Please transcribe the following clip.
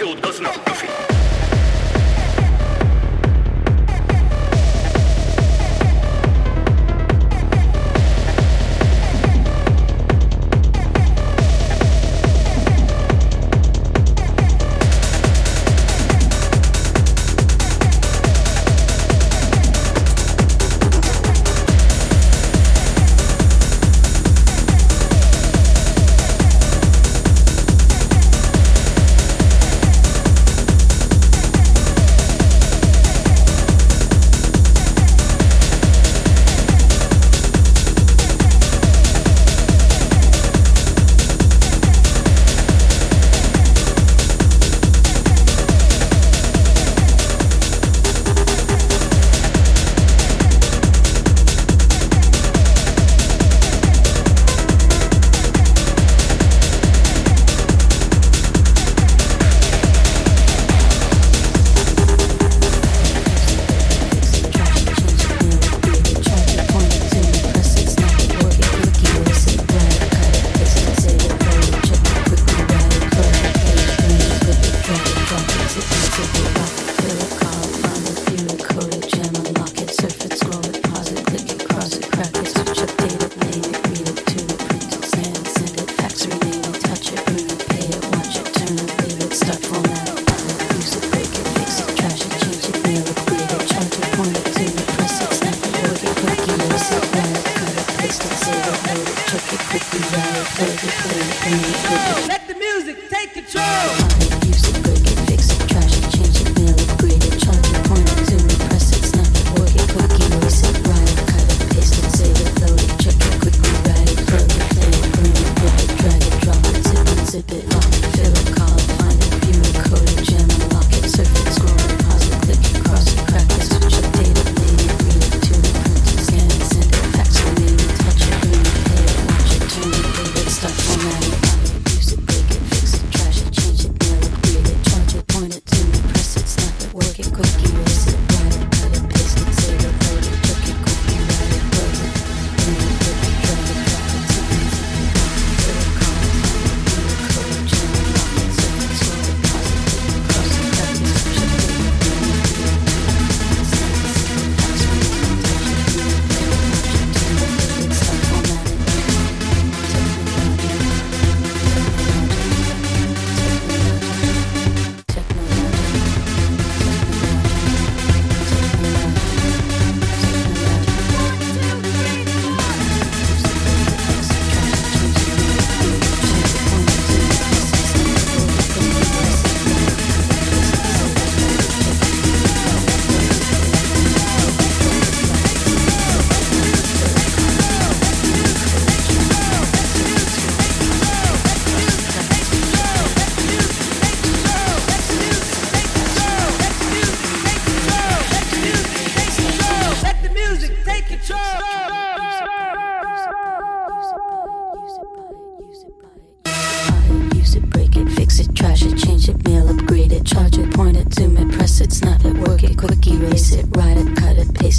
kill does not. Let the music take control.